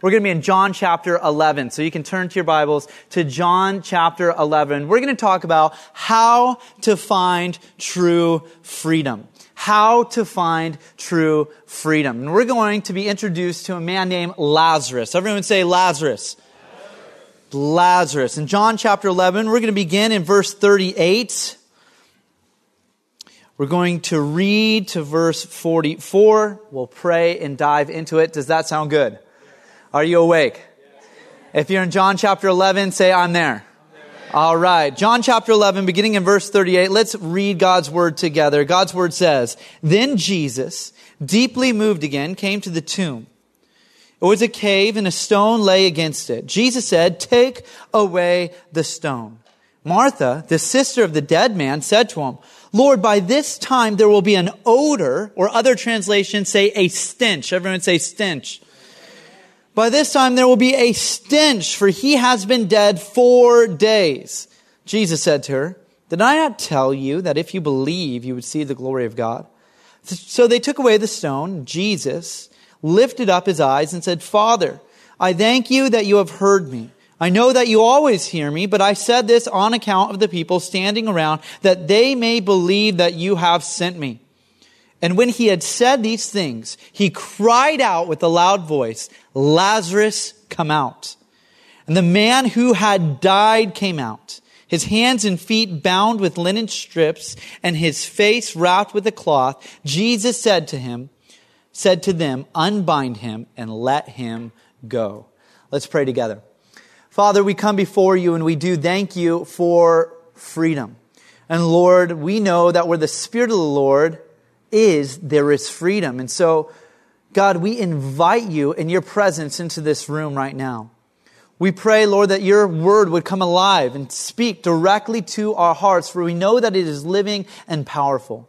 We're going to be in John chapter 11. So you can turn to your Bibles to John chapter 11. We're going to talk about how to find true freedom. How to find true freedom. And we're going to be introduced to a man named Lazarus. Everyone say Lazarus. Lazarus. In John chapter 11, we're going to begin in verse 38. We're going to read to verse 44. We'll pray and dive into it. Does that sound good? Are you awake? If you're in John chapter 11, say, I'm there. All right. John chapter 11, beginning in verse 38, let's read God's word together. God's word says, Then Jesus, deeply moved again, came to the tomb. It was a cave and a stone lay against it. Jesus said, Take away the stone. Martha, the sister of the dead man, said to him, Lord, by this time there will be an odor, or other translations say a stench. Everyone say stench by this time there will be a stench, for he has been dead four days. Jesus said to her, Did I not tell you that if you believe, you would see the glory of God? So they took away the stone. Jesus lifted up his eyes and said, Father, I thank you that you have heard me. I know that you always hear me, but I said this on account of the people standing around, that they may believe that you have sent me. And when he had said these things, he cried out with a loud voice, Lazarus, come out. And the man who had died came out, his hands and feet bound with linen strips and his face wrapped with a cloth. Jesus said to him, said to them, unbind him and let him go. Let's pray together. Father, we come before you and we do thank you for freedom. And Lord, we know that where the Spirit of the Lord is, there is freedom. And so, God, we invite you in your presence into this room right now. We pray, Lord, that your word would come alive and speak directly to our hearts, for we know that it is living and powerful.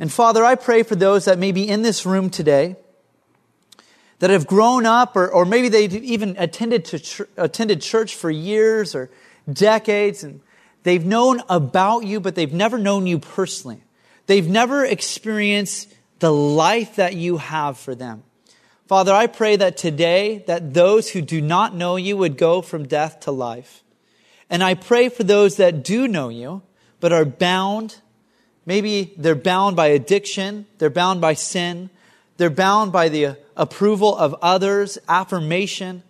And Father, I pray for those that may be in this room today that have grown up, or, or maybe they've even attended, to ch- attended church for years or decades, and they've known about you, but they've never known you personally. They've never experienced the life that you have for them. Father, I pray that today that those who do not know you would go from death to life. And I pray for those that do know you, but are bound. Maybe they're bound by addiction. They're bound by sin. They're bound by the approval of others, affirmation.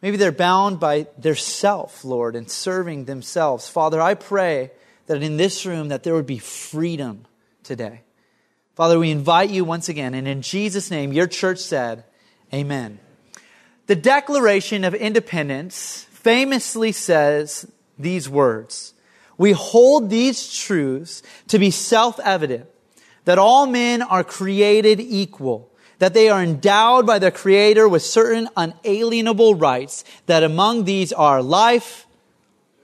Maybe they're bound by their self, Lord, and serving themselves. Father, I pray that in this room that there would be freedom today. Father, we invite you once again, and in Jesus' name, your church said, Amen. The Declaration of Independence famously says these words We hold these truths to be self evident that all men are created equal, that they are endowed by their Creator with certain unalienable rights, that among these are life,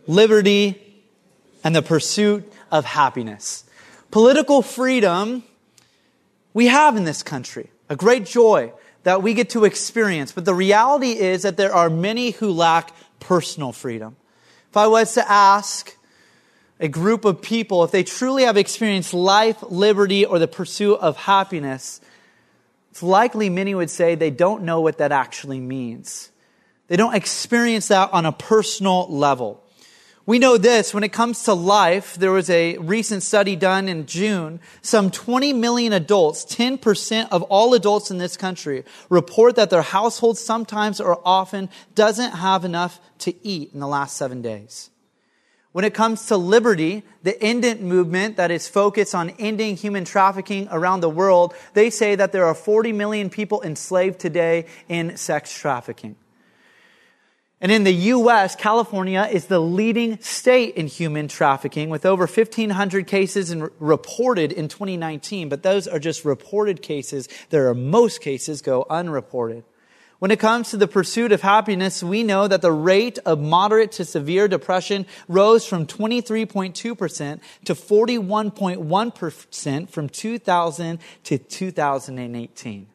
liberty, and the pursuit of happiness. Political freedom we have in this country, a great joy that we get to experience. But the reality is that there are many who lack personal freedom. If I was to ask a group of people if they truly have experienced life, liberty, or the pursuit of happiness, it's likely many would say they don't know what that actually means. They don't experience that on a personal level. We know this when it comes to life. There was a recent study done in June. Some 20 million adults, 10% of all adults in this country, report that their household sometimes or often doesn't have enough to eat in the last seven days. When it comes to liberty, the END IT movement that is focused on ending human trafficking around the world, they say that there are 40 million people enslaved today in sex trafficking. And in the U.S., California is the leading state in human trafficking with over 1,500 cases in, reported in 2019. But those are just reported cases. There are most cases go unreported. When it comes to the pursuit of happiness, we know that the rate of moderate to severe depression rose from 23.2% to 41.1% from 2000 to 2018.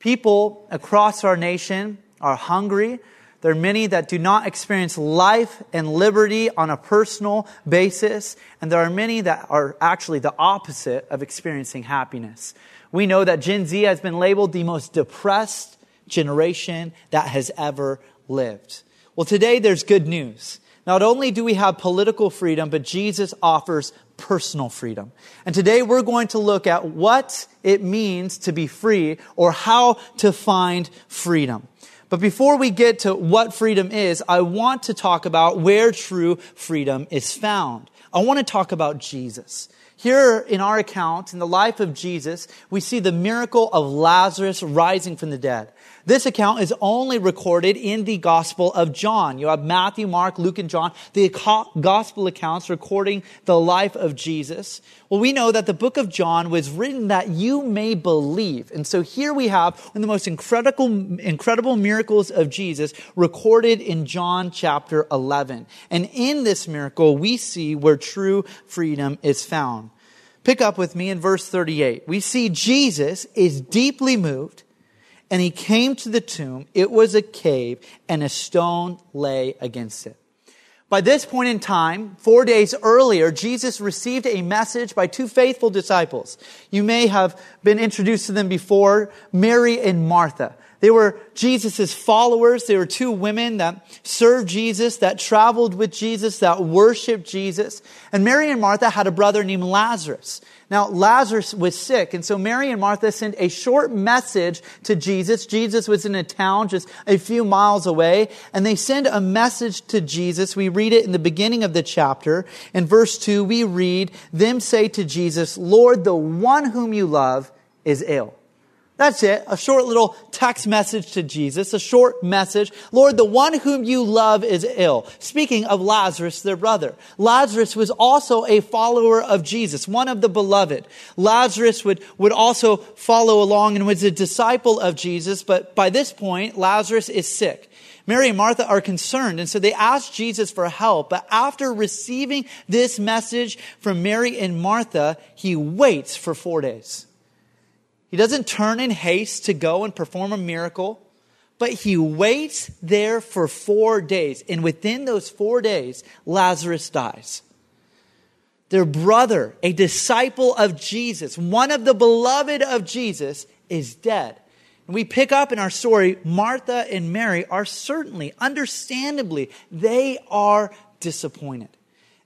People across our nation are hungry there are many that do not experience life and liberty on a personal basis, and there are many that are actually the opposite of experiencing happiness. We know that Gen Z has been labeled the most depressed generation that has ever lived. Well, today there's good news. Not only do we have political freedom, but Jesus offers personal freedom. And today we're going to look at what it means to be free or how to find freedom. But before we get to what freedom is, I want to talk about where true freedom is found. I want to talk about Jesus. Here in our account, in the life of Jesus, we see the miracle of Lazarus rising from the dead. This account is only recorded in the Gospel of John. You have Matthew, Mark, Luke, and John, the Gospel accounts recording the life of Jesus. Well, we know that the book of John was written that you may believe. And so here we have one of the most incredible, incredible miracles of Jesus recorded in John chapter 11. And in this miracle, we see where true freedom is found. Pick up with me in verse 38. We see Jesus is deeply moved and he came to the tomb. It was a cave, and a stone lay against it. By this point in time, four days earlier, Jesus received a message by two faithful disciples. You may have been introduced to them before, Mary and Martha. They were Jesus' followers. They were two women that served Jesus, that traveled with Jesus, that worshiped Jesus. And Mary and Martha had a brother named Lazarus. Now, Lazarus was sick, and so Mary and Martha sent a short message to Jesus. Jesus was in a town just a few miles away, and they send a message to Jesus. We read it in the beginning of the chapter. In verse 2, we read, Them say to Jesus, Lord, the one whom you love is ill. That's it. A short little text message to Jesus, a short message. Lord, the one whom you love is ill. Speaking of Lazarus, their brother. Lazarus was also a follower of Jesus, one of the beloved. Lazarus would, would also follow along and was a disciple of Jesus, but by this point, Lazarus is sick. Mary and Martha are concerned, and so they ask Jesus for help. But after receiving this message from Mary and Martha, he waits for four days. He doesn't turn in haste to go and perform a miracle, but he waits there for four days. And within those four days, Lazarus dies. Their brother, a disciple of Jesus, one of the beloved of Jesus, is dead. And we pick up in our story, Martha and Mary are certainly, understandably, they are disappointed.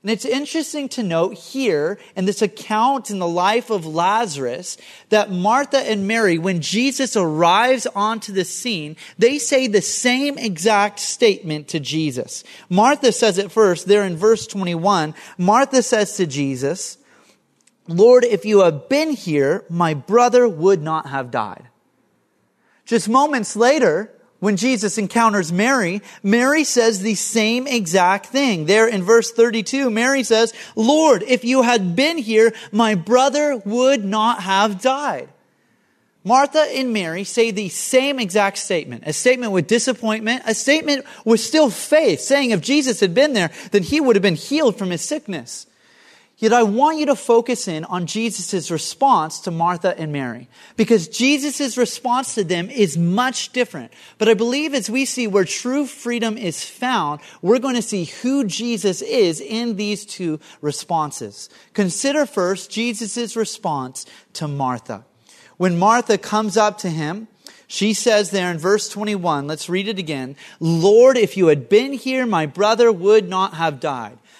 And it's interesting to note here in this account in the life of Lazarus that Martha and Mary, when Jesus arrives onto the scene, they say the same exact statement to Jesus. Martha says it first, there in verse 21. Martha says to Jesus, Lord, if you had been here, my brother would not have died. Just moments later, when Jesus encounters Mary, Mary says the same exact thing. There in verse 32, Mary says, Lord, if you had been here, my brother would not have died. Martha and Mary say the same exact statement, a statement with disappointment, a statement with still faith, saying if Jesus had been there, then he would have been healed from his sickness. Yet I want you to focus in on Jesus' response to Martha and Mary. Because Jesus' response to them is much different. But I believe as we see where true freedom is found, we're going to see who Jesus is in these two responses. Consider first Jesus' response to Martha. When Martha comes up to him, she says there in verse 21, let's read it again. Lord, if you had been here, my brother would not have died.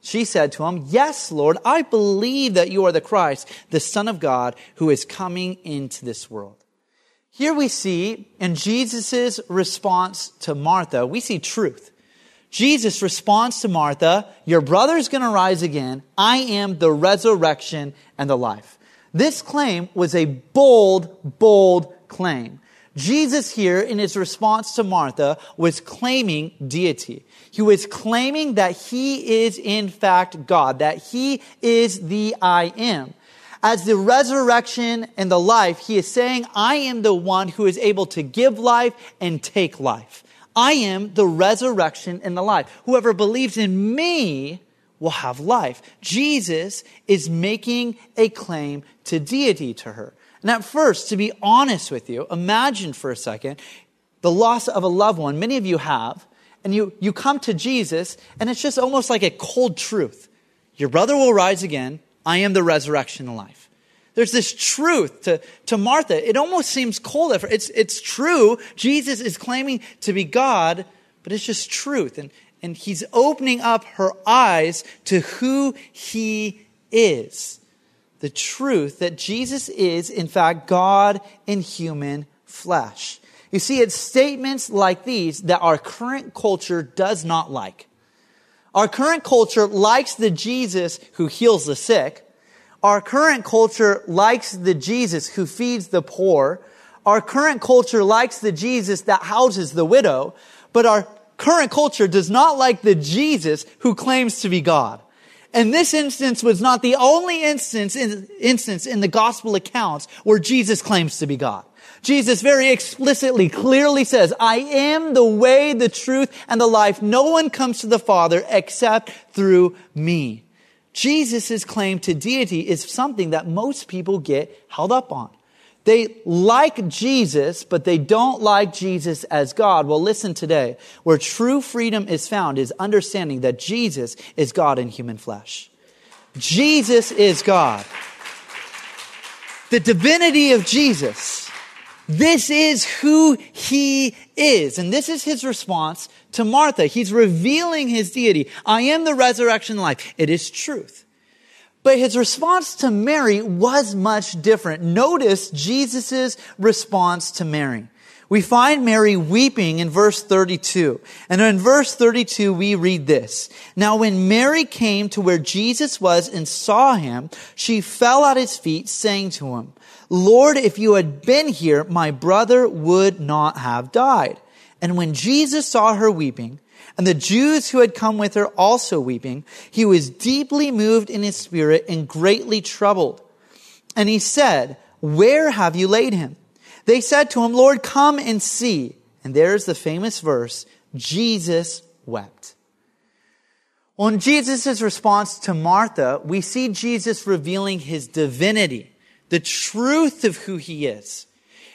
She said to him, Yes, Lord, I believe that you are the Christ, the Son of God, who is coming into this world. Here we see in Jesus' response to Martha, we see truth. Jesus responds to Martha, Your brother's going to rise again. I am the resurrection and the life. This claim was a bold, bold claim. Jesus here in his response to Martha was claiming deity. He was claiming that he is in fact God, that he is the I am. As the resurrection and the life, he is saying, I am the one who is able to give life and take life. I am the resurrection and the life. Whoever believes in me will have life. Jesus is making a claim to deity to her. And at first, to be honest with you, imagine for a second the loss of a loved one. Many of you have. And you, you come to Jesus, and it's just almost like a cold truth. Your brother will rise again. I am the resurrection and life. There's this truth to, to Martha. It almost seems cold. It's, it's true. Jesus is claiming to be God, but it's just truth. And, and he's opening up her eyes to who he is. The truth that Jesus is, in fact, God in human flesh. You see, it's statements like these that our current culture does not like. Our current culture likes the Jesus who heals the sick. Our current culture likes the Jesus who feeds the poor. Our current culture likes the Jesus that houses the widow. But our current culture does not like the Jesus who claims to be God. And this instance was not the only instance in, instance in the gospel accounts where Jesus claims to be God. Jesus very explicitly, clearly says, I am the way, the truth, and the life. No one comes to the Father except through me. Jesus' claim to deity is something that most people get held up on. They like Jesus, but they don't like Jesus as God. Well, listen today. Where true freedom is found is understanding that Jesus is God in human flesh. Jesus is God. The divinity of Jesus. This is who he is. And this is his response to Martha. He's revealing his deity. I am the resurrection life. It is truth. But his response to Mary was much different. Notice Jesus' response to Mary. We find Mary weeping in verse 32. And in verse 32, we read this. Now, when Mary came to where Jesus was and saw him, she fell at his feet, saying to him, Lord, if you had been here, my brother would not have died. And when Jesus saw her weeping, and the Jews who had come with her also weeping, he was deeply moved in his spirit and greatly troubled. And he said, Where have you laid him? They said to him, Lord, come and see. And there's the famous verse, Jesus wept. Well, in Jesus' response to Martha, we see Jesus revealing his divinity, the truth of who he is.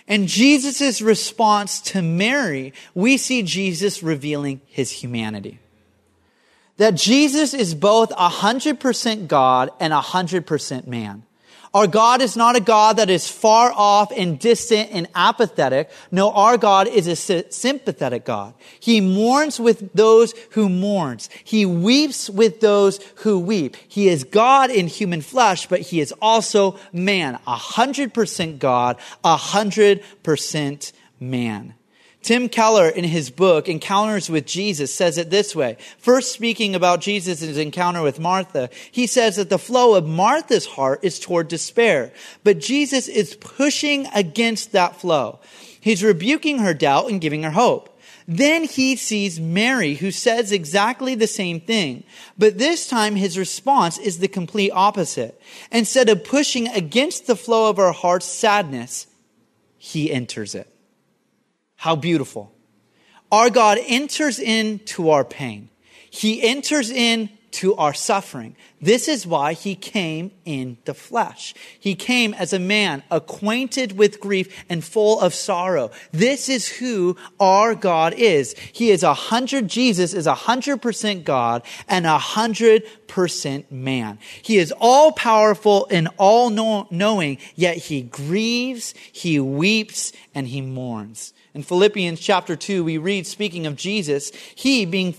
And Jesus' response to Mary, we see Jesus revealing his humanity. That Jesus is both 100% God and 100% man. Our God is not a God that is far off and distant and apathetic. No, our God is a sympathetic God. He mourns with those who mourns. He weeps with those who weep. He is God in human flesh, but he is also man. A hundred percent God, a hundred percent man. Tim Keller, in his book, Encounters with Jesus, says it this way. First speaking about Jesus' encounter with Martha, he says that the flow of Martha's heart is toward despair, but Jesus is pushing against that flow. He's rebuking her doubt and giving her hope. Then he sees Mary, who says exactly the same thing, but this time his response is the complete opposite. Instead of pushing against the flow of her heart's sadness, he enters it. How beautiful. Our God enters into our pain. He enters into our suffering. This is why he came in the flesh. He came as a man acquainted with grief and full of sorrow. This is who our God is. He is a hundred, Jesus is a hundred percent God and a hundred percent man. He is all powerful and all knowing, yet he grieves, he weeps, and he mourns. In Philippians chapter 2, we read, speaking of Jesus, he being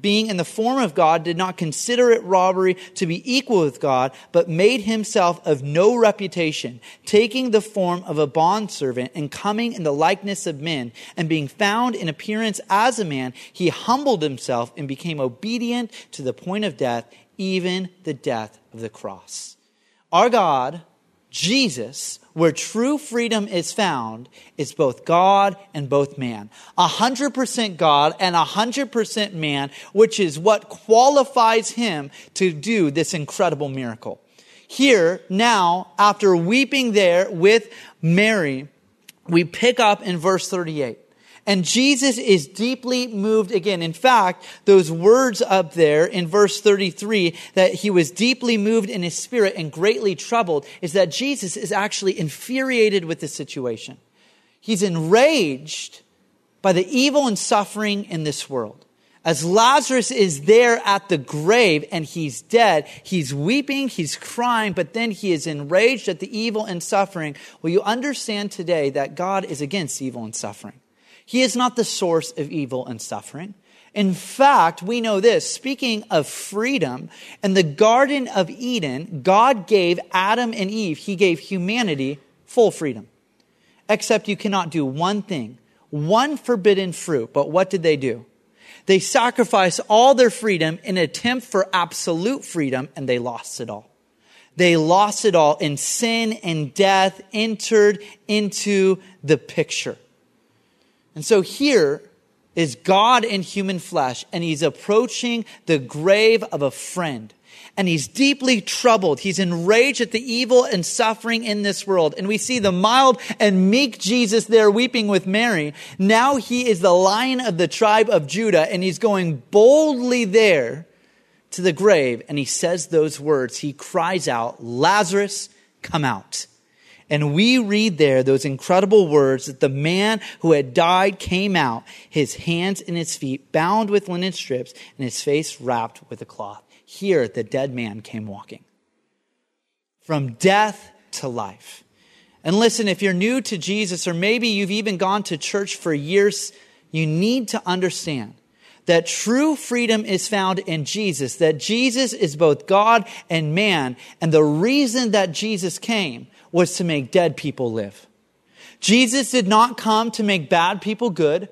being in the form of God, did not consider it robbery to be equal with God, but made himself of no reputation, taking the form of a bondservant and coming in the likeness of men, and being found in appearance as a man, he humbled himself and became obedient to the point of death, even the death of the cross. Our God, Jesus, where true freedom is found, is both God and both man. A hundred percent God and a hundred percent man, which is what qualifies him to do this incredible miracle. Here, now, after weeping there with Mary, we pick up in verse 38. And Jesus is deeply moved again. In fact, those words up there in verse 33 that he was deeply moved in his spirit and greatly troubled is that Jesus is actually infuriated with the situation. He's enraged by the evil and suffering in this world. As Lazarus is there at the grave and he's dead, he's weeping, he's crying, but then he is enraged at the evil and suffering. Will you understand today that God is against evil and suffering? He is not the source of evil and suffering. In fact, we know this speaking of freedom, in the Garden of Eden, God gave Adam and Eve, He gave humanity full freedom. Except you cannot do one thing, one forbidden fruit. But what did they do? They sacrificed all their freedom in an attempt for absolute freedom, and they lost it all. They lost it all, and sin and death entered into the picture. And so here is God in human flesh, and he's approaching the grave of a friend. And he's deeply troubled. He's enraged at the evil and suffering in this world. And we see the mild and meek Jesus there weeping with Mary. Now he is the lion of the tribe of Judah, and he's going boldly there to the grave. And he says those words. He cries out, Lazarus, come out. And we read there those incredible words that the man who had died came out, his hands and his feet bound with linen strips and his face wrapped with a cloth. Here, the dead man came walking. From death to life. And listen, if you're new to Jesus, or maybe you've even gone to church for years, you need to understand that true freedom is found in Jesus, that Jesus is both God and man. And the reason that Jesus came was to make dead people live. Jesus did not come to make bad people good.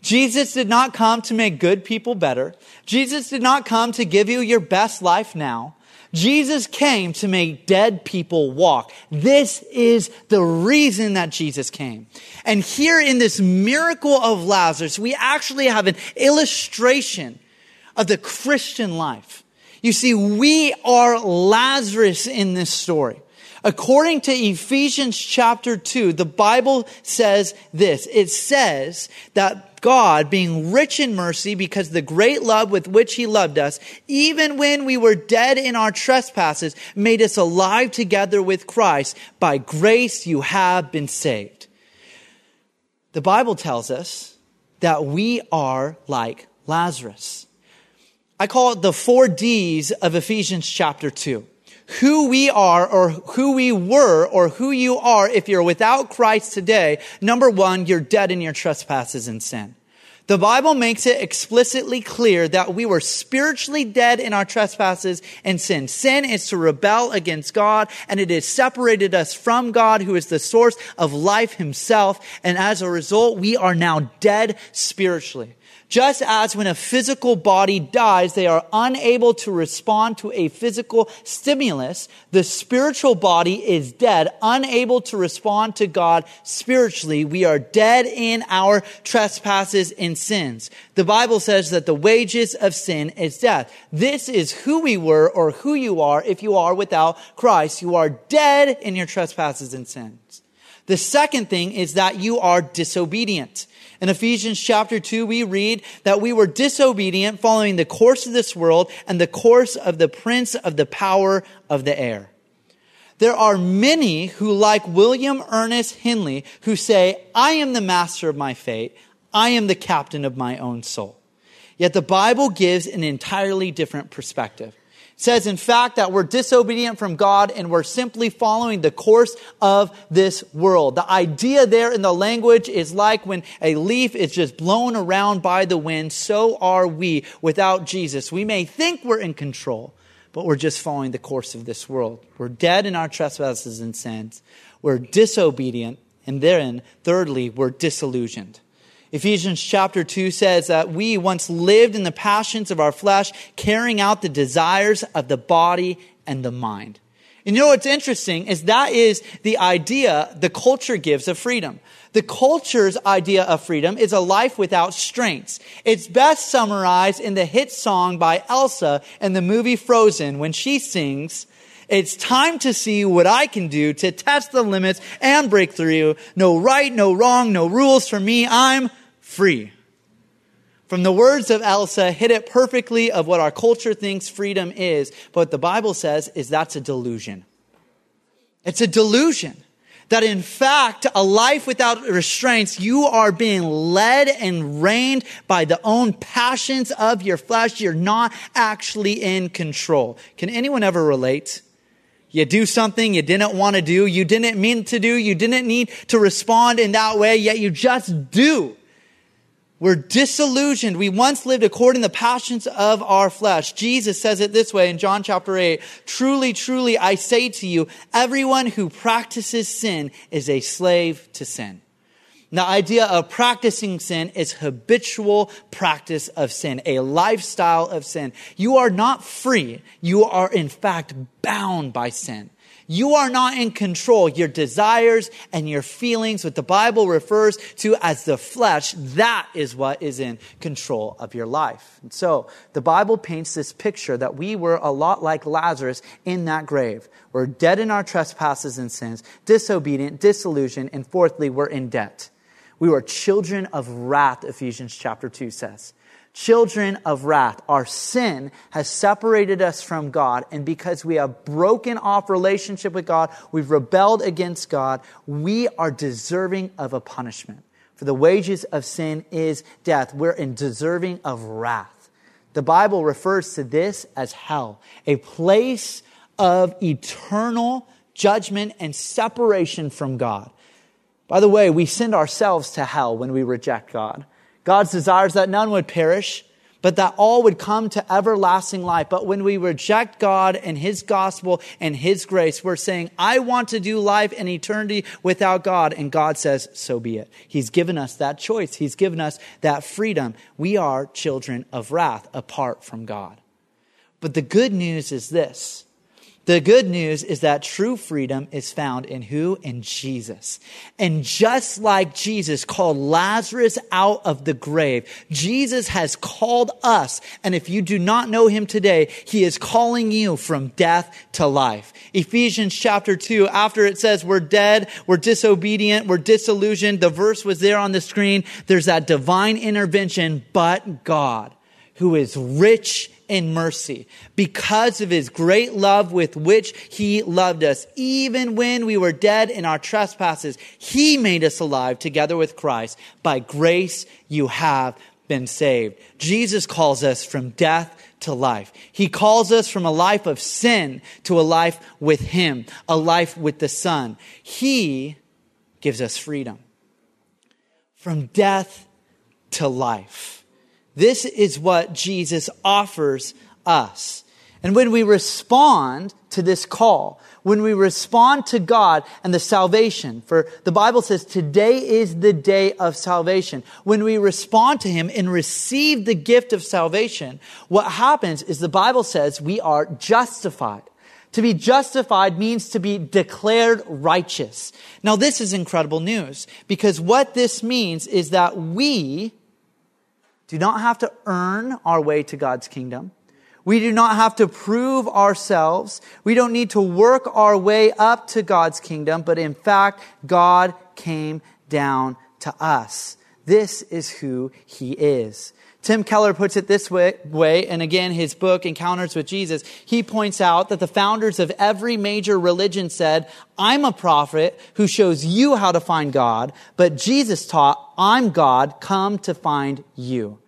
Jesus did not come to make good people better. Jesus did not come to give you your best life now. Jesus came to make dead people walk. This is the reason that Jesus came. And here in this miracle of Lazarus, we actually have an illustration of the Christian life. You see, we are Lazarus in this story. According to Ephesians chapter 2, the Bible says this. It says that God, being rich in mercy because the great love with which he loved us, even when we were dead in our trespasses, made us alive together with Christ. By grace you have been saved. The Bible tells us that we are like Lazarus. I call it the four D's of Ephesians chapter 2 who we are or who we were or who you are if you're without Christ today, number one, you're dead in your trespasses and sin. The Bible makes it explicitly clear that we were spiritually dead in our trespasses and sin. Sin is to rebel against God and it has separated us from God who is the source of life himself. And as a result, we are now dead spiritually. Just as when a physical body dies, they are unable to respond to a physical stimulus, the spiritual body is dead, unable to respond to God spiritually. We are dead in our trespasses and sins. The Bible says that the wages of sin is death. This is who we were or who you are if you are without Christ. You are dead in your trespasses and sins. The second thing is that you are disobedient. In Ephesians chapter 2, we read that we were disobedient following the course of this world and the course of the prince of the power of the air. There are many who, like William Ernest Henley, who say, I am the master of my fate. I am the captain of my own soul. Yet the Bible gives an entirely different perspective says, in fact, that we're disobedient from God and we're simply following the course of this world. The idea there in the language is like when a leaf is just blown around by the wind, so are we without Jesus. We may think we're in control, but we're just following the course of this world. We're dead in our trespasses and sins. We're disobedient. And therein, thirdly, we're disillusioned. Ephesians chapter 2 says that we once lived in the passions of our flesh, carrying out the desires of the body and the mind. And you know what's interesting is that is the idea the culture gives of freedom. The culture's idea of freedom is a life without strengths. It's best summarized in the hit song by Elsa in the movie Frozen when she sings, it's time to see what I can do to test the limits and break through. No right, no wrong, no rules for me. I'm free. From the words of Elsa, hit it perfectly of what our culture thinks freedom is. But what the Bible says is that's a delusion. It's a delusion that in fact, a life without restraints, you are being led and reigned by the own passions of your flesh. You're not actually in control. Can anyone ever relate? You do something you didn't want to do, you didn't mean to do, you didn't need to respond in that way, yet you just do. We're disillusioned. We once lived according to the passions of our flesh. Jesus says it this way in John chapter 8. Truly, truly, I say to you, everyone who practices sin is a slave to sin. The idea of practicing sin is habitual practice of sin, a lifestyle of sin. You are not free. You are in fact bound by sin. You are not in control. Your desires and your feelings, what the Bible refers to as the flesh, that is what is in control of your life. And so the Bible paints this picture that we were a lot like Lazarus in that grave. We're dead in our trespasses and sins, disobedient, disillusioned, and fourthly, we're in debt. We were children of wrath, Ephesians chapter 2 says children of wrath. Our sin has separated us from God, and because we have broken off relationship with God, we've rebelled against God, we are deserving of a punishment. For the wages of sin is death. We're in deserving of wrath. The Bible refers to this as hell, a place of eternal judgment and separation from God. By the way, we send ourselves to hell when we reject God. God's desires that none would perish, but that all would come to everlasting life. But when we reject God and His gospel and His grace, we're saying, I want to do life and eternity without God. And God says, so be it. He's given us that choice. He's given us that freedom. We are children of wrath apart from God. But the good news is this the good news is that true freedom is found in who? In Jesus. And just like Jesus called Lazarus out of the grave, Jesus has called us. And if you do not know him today, he is calling you from death to life. Ephesians chapter 2, after it says we're dead, we're disobedient, we're disillusioned, the verse was there on the screen. There's that divine intervention, but God, who is rich in mercy because of his great love with which he loved us. Even when we were dead in our trespasses, he made us alive together with Christ. By grace, you have been saved. Jesus calls us from death to life. He calls us from a life of sin to a life with him, a life with the Son. He gives us freedom. From death to life. This is what Jesus offers us. And when we respond to this call, when we respond to God and the salvation, for the Bible says today is the day of salvation. When we respond to Him and receive the gift of salvation, what happens is the Bible says we are justified. To be justified means to be declared righteous. Now this is incredible news because what this means is that we do not have to earn our way to God's kingdom. We do not have to prove ourselves. We don't need to work our way up to God's kingdom, but in fact, God came down to us. This is who He is. Tim Keller puts it this way, way, and again, his book, Encounters with Jesus, he points out that the founders of every major religion said, I'm a prophet who shows you how to find God, but Jesus taught, I'm God, come to find you.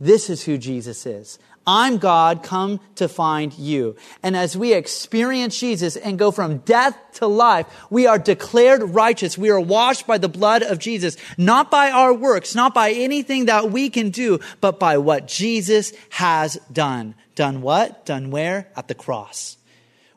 This is who Jesus is. I'm God, come to find you. And as we experience Jesus and go from death to life, we are declared righteous. We are washed by the blood of Jesus, not by our works, not by anything that we can do, but by what Jesus has done. Done what? Done where? At the cross.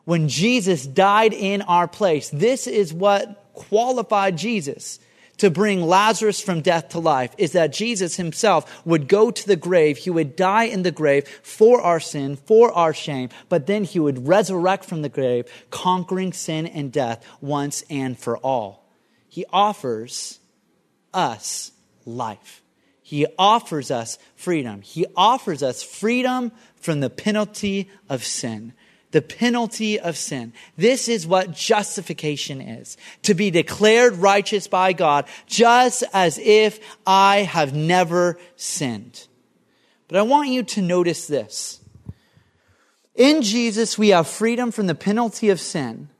When Jesus died in our place, this is what qualified Jesus to bring Lazarus from death to life is that Jesus himself would go to the grave. He would die in the grave for our sin, for our shame, but then he would resurrect from the grave, conquering sin and death once and for all. He offers us life. He offers us freedom. He offers us freedom from the penalty of sin the penalty of sin. This is what justification is. To be declared righteous by God, just as if I have never sinned. But I want you to notice this. In Jesus, we have freedom from the penalty of sin.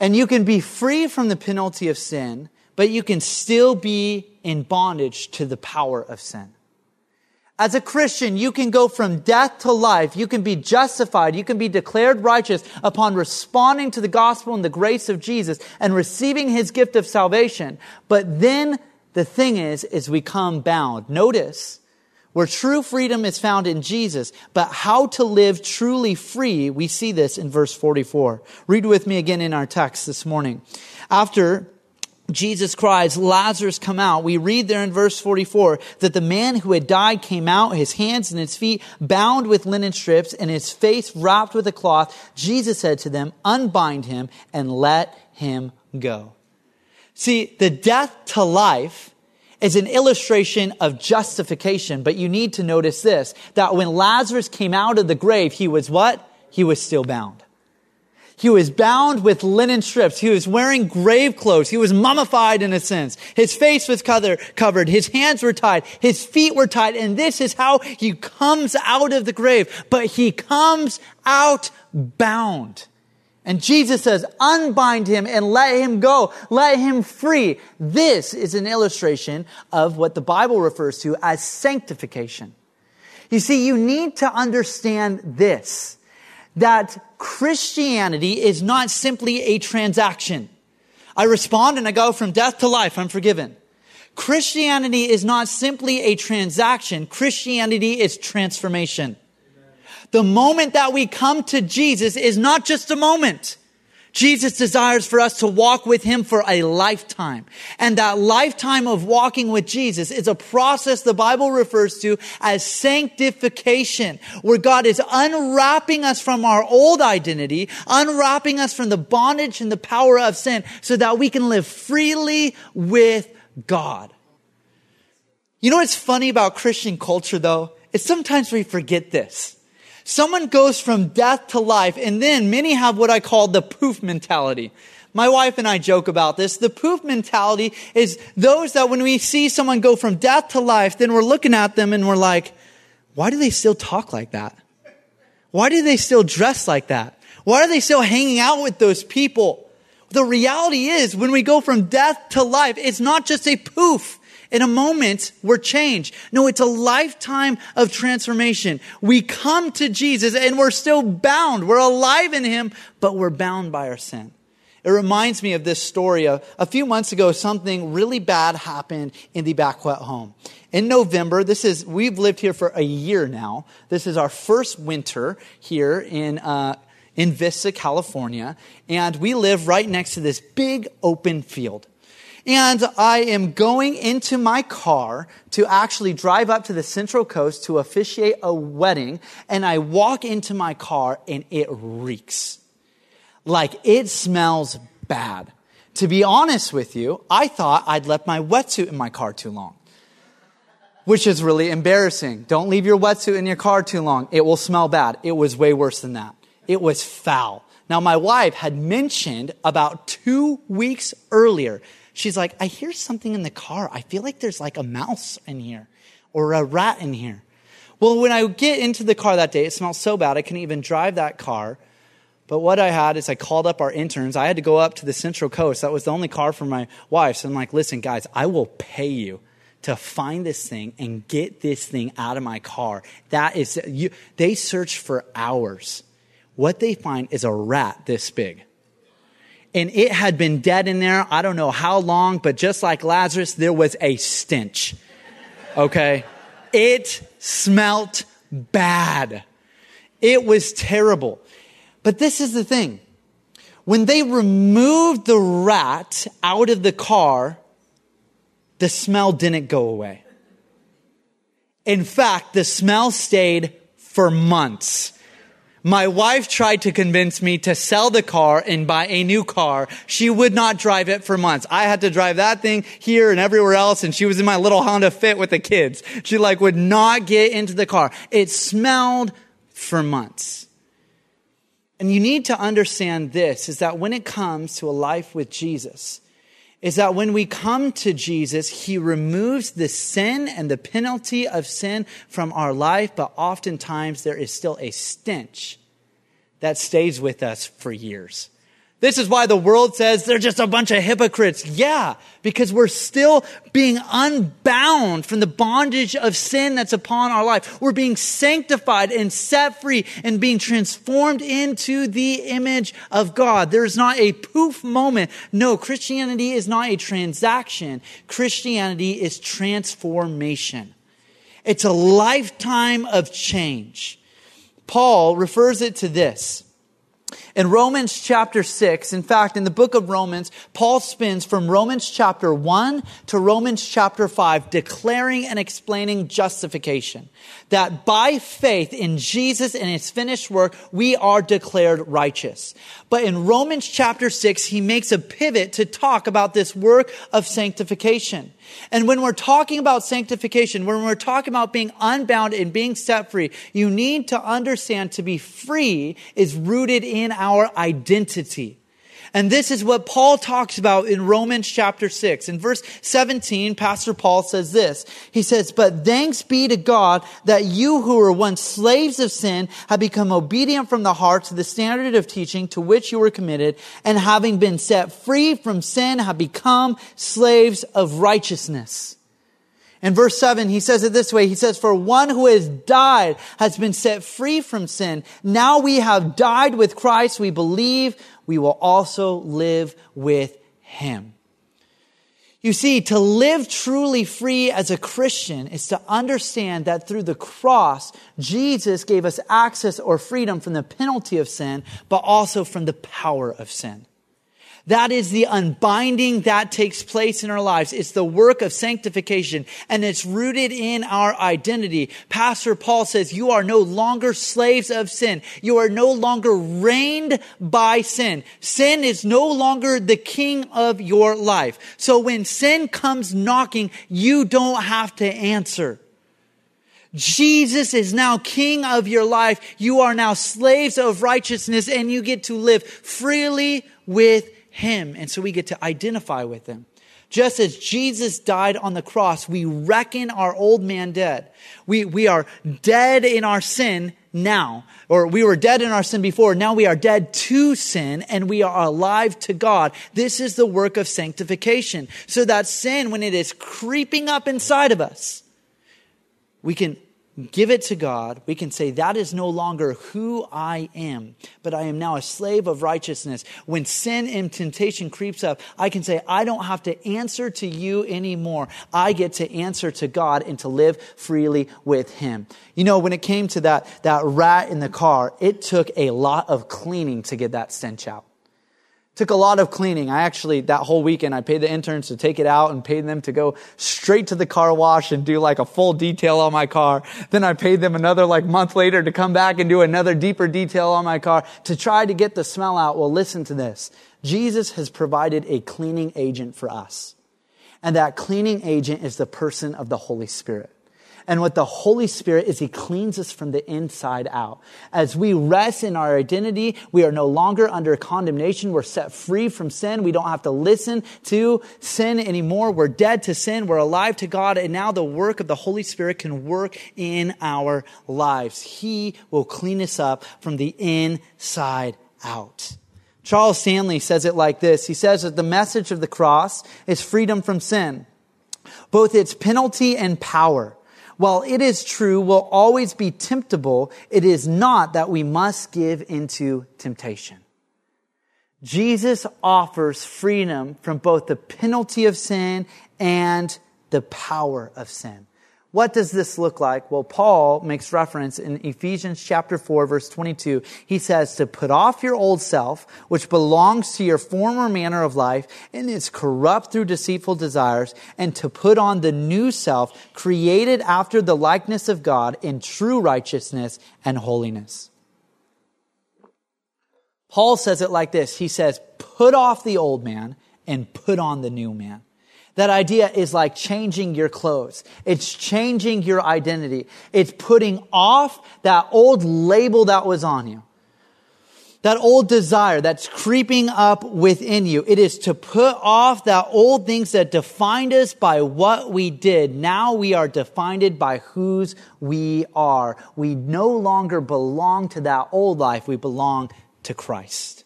And you can be free from the penalty of sin, but you can still be in bondage to the power of sin. As a Christian, you can go from death to life. You can be justified. You can be declared righteous upon responding to the gospel and the grace of Jesus and receiving his gift of salvation. But then the thing is, is we come bound. Notice where true freedom is found in Jesus, but how to live truly free, we see this in verse 44. Read with me again in our text this morning. After Jesus cries, Lazarus come out. We read there in verse 44 that the man who had died came out, his hands and his feet bound with linen strips and his face wrapped with a cloth. Jesus said to them, unbind him and let him go. See, the death to life is an illustration of justification, but you need to notice this, that when Lazarus came out of the grave, he was what? He was still bound. He was bound with linen strips. He was wearing grave clothes. He was mummified in a sense. His face was covered. His hands were tied. His feet were tied. And this is how he comes out of the grave. But he comes out bound. And Jesus says, unbind him and let him go. Let him free. This is an illustration of what the Bible refers to as sanctification. You see, you need to understand this that Christianity is not simply a transaction. I respond and I go from death to life. I'm forgiven. Christianity is not simply a transaction. Christianity is transformation. The moment that we come to Jesus is not just a moment. Jesus desires for us to walk with Him for a lifetime. And that lifetime of walking with Jesus is a process the Bible refers to as sanctification, where God is unwrapping us from our old identity, unwrapping us from the bondage and the power of sin so that we can live freely with God. You know what's funny about Christian culture though? Is sometimes we forget this. Someone goes from death to life, and then many have what I call the poof mentality. My wife and I joke about this. The poof mentality is those that when we see someone go from death to life, then we're looking at them and we're like, why do they still talk like that? Why do they still dress like that? Why are they still hanging out with those people? The reality is when we go from death to life, it's not just a poof in a moment, we're changed. No, it's a lifetime of transformation. We come to Jesus and we're still bound. We're alive in Him, but we're bound by our sin. It reminds me of this story. A, a few months ago, something really bad happened in the Bacquet home. In November, this is, we've lived here for a year now. This is our first winter here in, uh, in Vista, California. And we live right next to this big open field. And I am going into my car to actually drive up to the Central Coast to officiate a wedding. And I walk into my car and it reeks. Like it smells bad. To be honest with you, I thought I'd left my wetsuit in my car too long. Which is really embarrassing. Don't leave your wetsuit in your car too long. It will smell bad. It was way worse than that. It was foul. Now, my wife had mentioned about two weeks earlier she's like, I hear something in the car. I feel like there's like a mouse in here or a rat in here. Well, when I get into the car that day, it smells so bad I couldn't even drive that car. But what I had is I called up our interns. I had to go up to the Central Coast. That was the only car for my wife. So I'm like, listen, guys, I will pay you to find this thing and get this thing out of my car. That is, you, they search for hours. What they find is a rat this big and it had been dead in there. I don't know how long, but just like Lazarus, there was a stench. Okay. It smelt bad. It was terrible. But this is the thing. When they removed the rat out of the car, the smell didn't go away. In fact, the smell stayed for months. My wife tried to convince me to sell the car and buy a new car. She would not drive it for months. I had to drive that thing here and everywhere else and she was in my little Honda Fit with the kids. She like would not get into the car. It smelled for months. And you need to understand this is that when it comes to a life with Jesus, is that when we come to Jesus, He removes the sin and the penalty of sin from our life, but oftentimes there is still a stench that stays with us for years. This is why the world says they're just a bunch of hypocrites. Yeah, because we're still being unbound from the bondage of sin that's upon our life. We're being sanctified and set free and being transformed into the image of God. There's not a poof moment. No, Christianity is not a transaction. Christianity is transformation. It's a lifetime of change. Paul refers it to this. In Romans chapter 6, in fact, in the book of Romans, Paul spins from Romans chapter 1 to Romans chapter 5 declaring and explaining justification. That by faith in Jesus and his finished work, we are declared righteous. But in Romans chapter 6, he makes a pivot to talk about this work of sanctification. And when we're talking about sanctification, when we're talking about being unbound and being set free, you need to understand to be free is rooted in our identity. And this is what Paul talks about in Romans chapter 6. In verse 17, Pastor Paul says this. He says, But thanks be to God that you who were once slaves of sin have become obedient from the heart to the standard of teaching to which you were committed, and having been set free from sin have become slaves of righteousness. In verse 7, he says it this way. He says, For one who has died has been set free from sin. Now we have died with Christ. We believe we will also live with him. You see, to live truly free as a Christian is to understand that through the cross, Jesus gave us access or freedom from the penalty of sin, but also from the power of sin. That is the unbinding that takes place in our lives. It's the work of sanctification and it's rooted in our identity. Pastor Paul says, you are no longer slaves of sin. You are no longer reigned by sin. Sin is no longer the king of your life. So when sin comes knocking, you don't have to answer. Jesus is now king of your life. You are now slaves of righteousness and you get to live freely with him. And so we get to identify with him. Just as Jesus died on the cross, we reckon our old man dead. We, we are dead in our sin now, or we were dead in our sin before. Now we are dead to sin and we are alive to God. This is the work of sanctification. So that sin, when it is creeping up inside of us, we can give it to God, we can say, That is no longer who I am, but I am now a slave of righteousness. When sin and temptation creeps up, I can say, I don't have to answer to you anymore. I get to answer to God and to live freely with Him. You know, when it came to that, that rat in the car, it took a lot of cleaning to get that stench out. Took a lot of cleaning. I actually, that whole weekend, I paid the interns to take it out and paid them to go straight to the car wash and do like a full detail on my car. Then I paid them another like month later to come back and do another deeper detail on my car to try to get the smell out. Well, listen to this. Jesus has provided a cleaning agent for us. And that cleaning agent is the person of the Holy Spirit. And what the Holy Spirit is, He cleans us from the inside out. As we rest in our identity, we are no longer under condemnation. We're set free from sin. We don't have to listen to sin anymore. We're dead to sin. We're alive to God. And now the work of the Holy Spirit can work in our lives. He will clean us up from the inside out. Charles Stanley says it like this. He says that the message of the cross is freedom from sin, both its penalty and power while it is true, we'll always be temptable, it is not that we must give into temptation. Jesus offers freedom from both the penalty of sin and the power of sin. What does this look like? Well, Paul makes reference in Ephesians chapter 4 verse 22. He says to put off your old self, which belongs to your former manner of life and is corrupt through deceitful desires, and to put on the new self, created after the likeness of God in true righteousness and holiness. Paul says it like this. He says, put off the old man and put on the new man. That idea is like changing your clothes. It's changing your identity. It's putting off that old label that was on you. that old desire that's creeping up within you. It is to put off that old things that defined us by what we did. Now we are defined by whose we are. We no longer belong to that old life. We belong to Christ.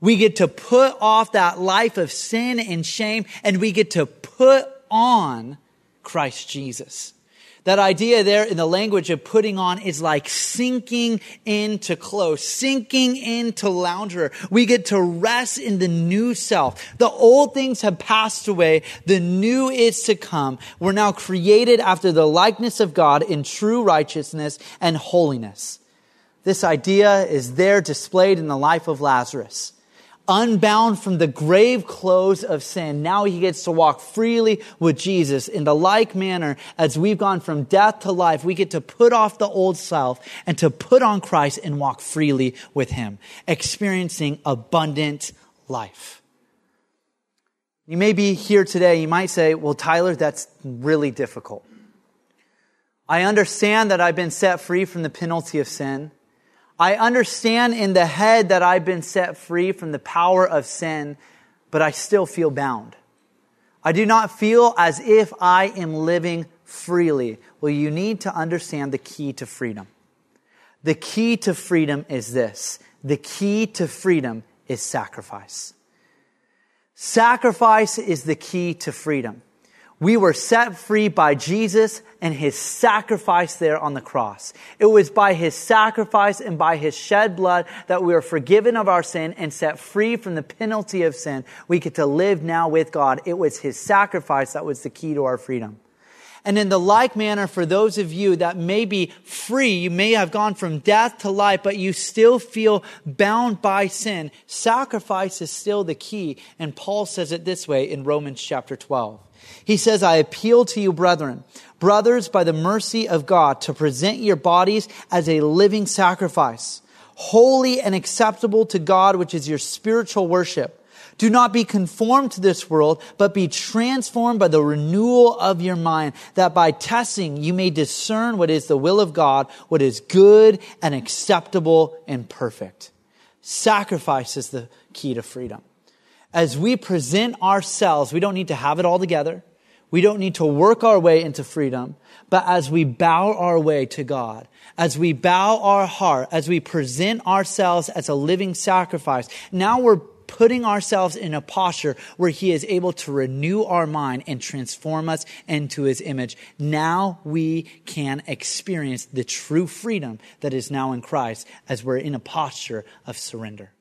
We get to put off that life of sin and shame and we get to put on Christ Jesus. That idea there in the language of putting on is like sinking into clothes, sinking into lounger. We get to rest in the new self. The old things have passed away. The new is to come. We're now created after the likeness of God in true righteousness and holiness. This idea is there displayed in the life of Lazarus unbound from the grave clothes of sin. Now he gets to walk freely with Jesus. In the like manner, as we've gone from death to life, we get to put off the old self and to put on Christ and walk freely with him, experiencing abundant life. You may be here today, you might say, well, Tyler, that's really difficult. I understand that I've been set free from the penalty of sin. I understand in the head that I've been set free from the power of sin, but I still feel bound. I do not feel as if I am living freely. Well, you need to understand the key to freedom. The key to freedom is this. The key to freedom is sacrifice. Sacrifice is the key to freedom. We were set free by Jesus and his sacrifice there on the cross. It was by his sacrifice and by his shed blood that we are forgiven of our sin and set free from the penalty of sin. We get to live now with God. It was his sacrifice that was the key to our freedom. And in the like manner, for those of you that may be free, you may have gone from death to life, but you still feel bound by sin. Sacrifice is still the key. And Paul says it this way in Romans chapter 12. He says, I appeal to you, brethren, brothers, by the mercy of God, to present your bodies as a living sacrifice, holy and acceptable to God, which is your spiritual worship. Do not be conformed to this world, but be transformed by the renewal of your mind, that by testing you may discern what is the will of God, what is good and acceptable and perfect. Sacrifice is the key to freedom as we present ourselves, we don't need to have it all together. We don't need to work our way into freedom, but as we bow our way to God, as we bow our heart, as we present ourselves as a living sacrifice, now we're putting ourselves in a posture where He is able to renew our mind and transform us into His image. Now we can experience the true freedom that is now in Christ as we're in a posture of surrender.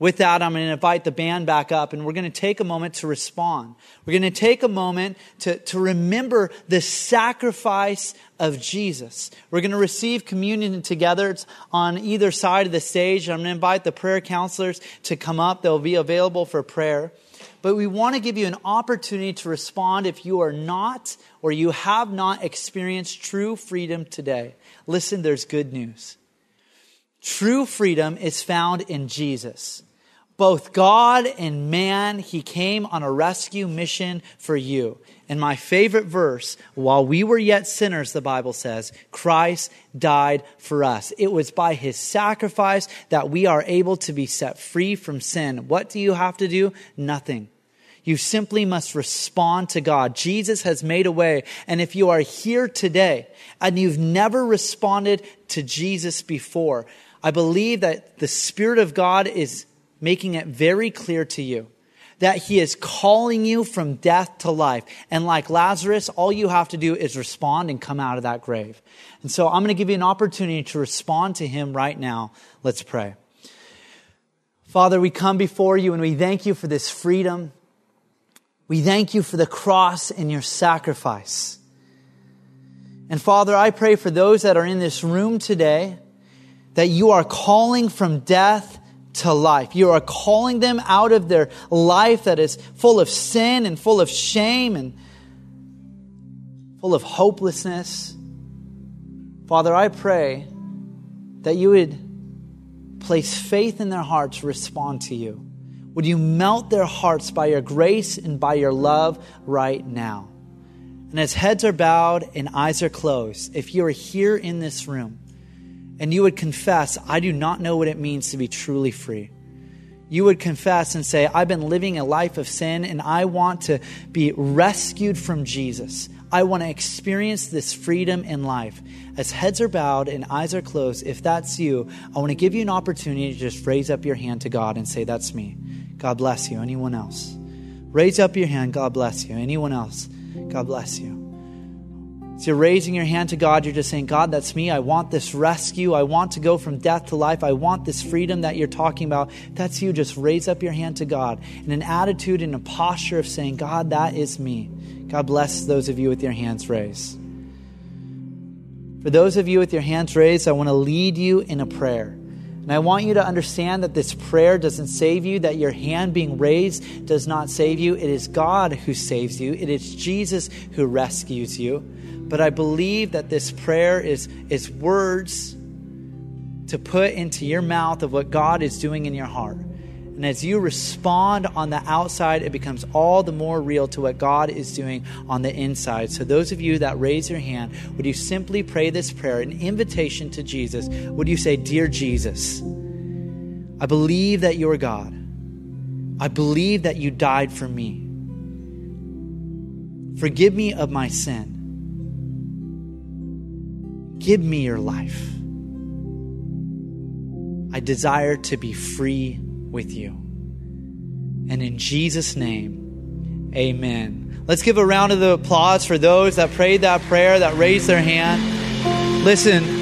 With that, I'm going to invite the band back up and we're going to take a moment to respond. We're going to take a moment to, to remember the sacrifice of Jesus. We're going to receive communion together. It's on either side of the stage. I'm going to invite the prayer counselors to come up. They'll be available for prayer. But we want to give you an opportunity to respond if you are not or you have not experienced true freedom today. Listen, there's good news. True freedom is found in Jesus both God and man, he came on a rescue mission for you. And my favorite verse, while we were yet sinners, the Bible says, Christ died for us. It was by his sacrifice that we are able to be set free from sin. What do you have to do? Nothing. You simply must respond to God. Jesus has made a way. And if you are here today and you've never responded to Jesus before, I believe that the Spirit of God is making it very clear to you that he is calling you from death to life. And like Lazarus, all you have to do is respond and come out of that grave. And so I'm going to give you an opportunity to respond to him right now. Let's pray. Father, we come before you and we thank you for this freedom. We thank you for the cross and your sacrifice. And Father, I pray for those that are in this room today that you are calling from death to life. You are calling them out of their life that is full of sin and full of shame and full of hopelessness. Father, I pray that you would place faith in their hearts to respond to you. Would you melt their hearts by your grace and by your love right now? And as heads are bowed and eyes are closed, if you are here in this room, and you would confess, I do not know what it means to be truly free. You would confess and say, I've been living a life of sin and I want to be rescued from Jesus. I want to experience this freedom in life. As heads are bowed and eyes are closed, if that's you, I want to give you an opportunity to just raise up your hand to God and say, That's me. God bless you. Anyone else? Raise up your hand. God bless you. Anyone else? God bless you. You're raising your hand to God. You're just saying, God, that's me. I want this rescue. I want to go from death to life. I want this freedom that you're talking about. That's you. Just raise up your hand to God in an attitude and a posture of saying, God, that is me. God bless those of you with your hands raised. For those of you with your hands raised, I want to lead you in a prayer. And I want you to understand that this prayer doesn't save you, that your hand being raised does not save you. It is God who saves you, it is Jesus who rescues you. But I believe that this prayer is, is words to put into your mouth of what God is doing in your heart. And as you respond on the outside, it becomes all the more real to what God is doing on the inside. So, those of you that raise your hand, would you simply pray this prayer, an invitation to Jesus? Would you say, Dear Jesus, I believe that you are God. I believe that you died for me. Forgive me of my sin. Give me your life. I desire to be free with you. And in Jesus' name, amen. Let's give a round of applause for those that prayed that prayer, that raised their hand. Listen,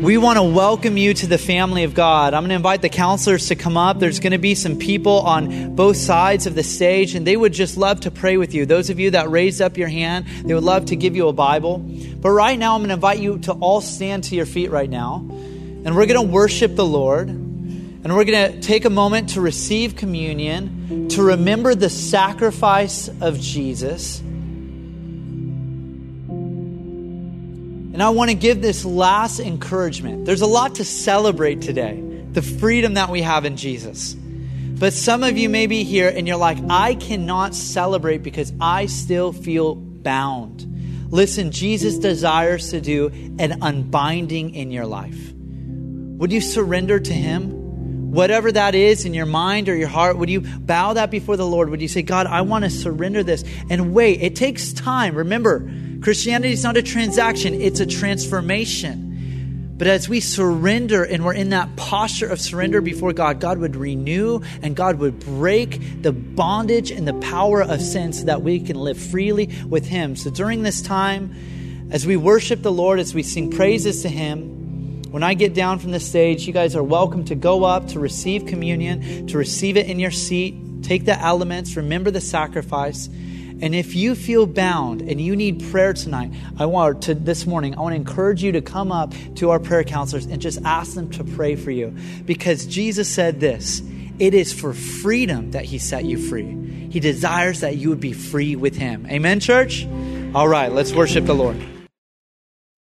we want to welcome you to the family of God. I'm going to invite the counselors to come up. There's going to be some people on both sides of the stage, and they would just love to pray with you. Those of you that raised up your hand, they would love to give you a Bible. But right now, I'm going to invite you to all stand to your feet right now, and we're going to worship the Lord. And we're going to take a moment to receive communion, to remember the sacrifice of Jesus. And I want to give this last encouragement. There's a lot to celebrate today the freedom that we have in Jesus. But some of you may be here and you're like, I cannot celebrate because I still feel bound. Listen, Jesus desires to do an unbinding in your life. Would you surrender to Him? Whatever that is in your mind or your heart, would you bow that before the Lord? Would you say, God, I want to surrender this? And wait, it takes time. Remember, Christianity is not a transaction, it's a transformation. But as we surrender and we're in that posture of surrender before God, God would renew and God would break the bondage and the power of sin so that we can live freely with Him. So during this time, as we worship the Lord, as we sing praises to Him, when I get down from the stage, you guys are welcome to go up to receive communion, to receive it in your seat, take the elements, remember the sacrifice. And if you feel bound and you need prayer tonight, I want to this morning, I want to encourage you to come up to our prayer counselors and just ask them to pray for you. Because Jesus said this it is for freedom that he set you free. He desires that you would be free with him. Amen, church? All right, let's worship the Lord.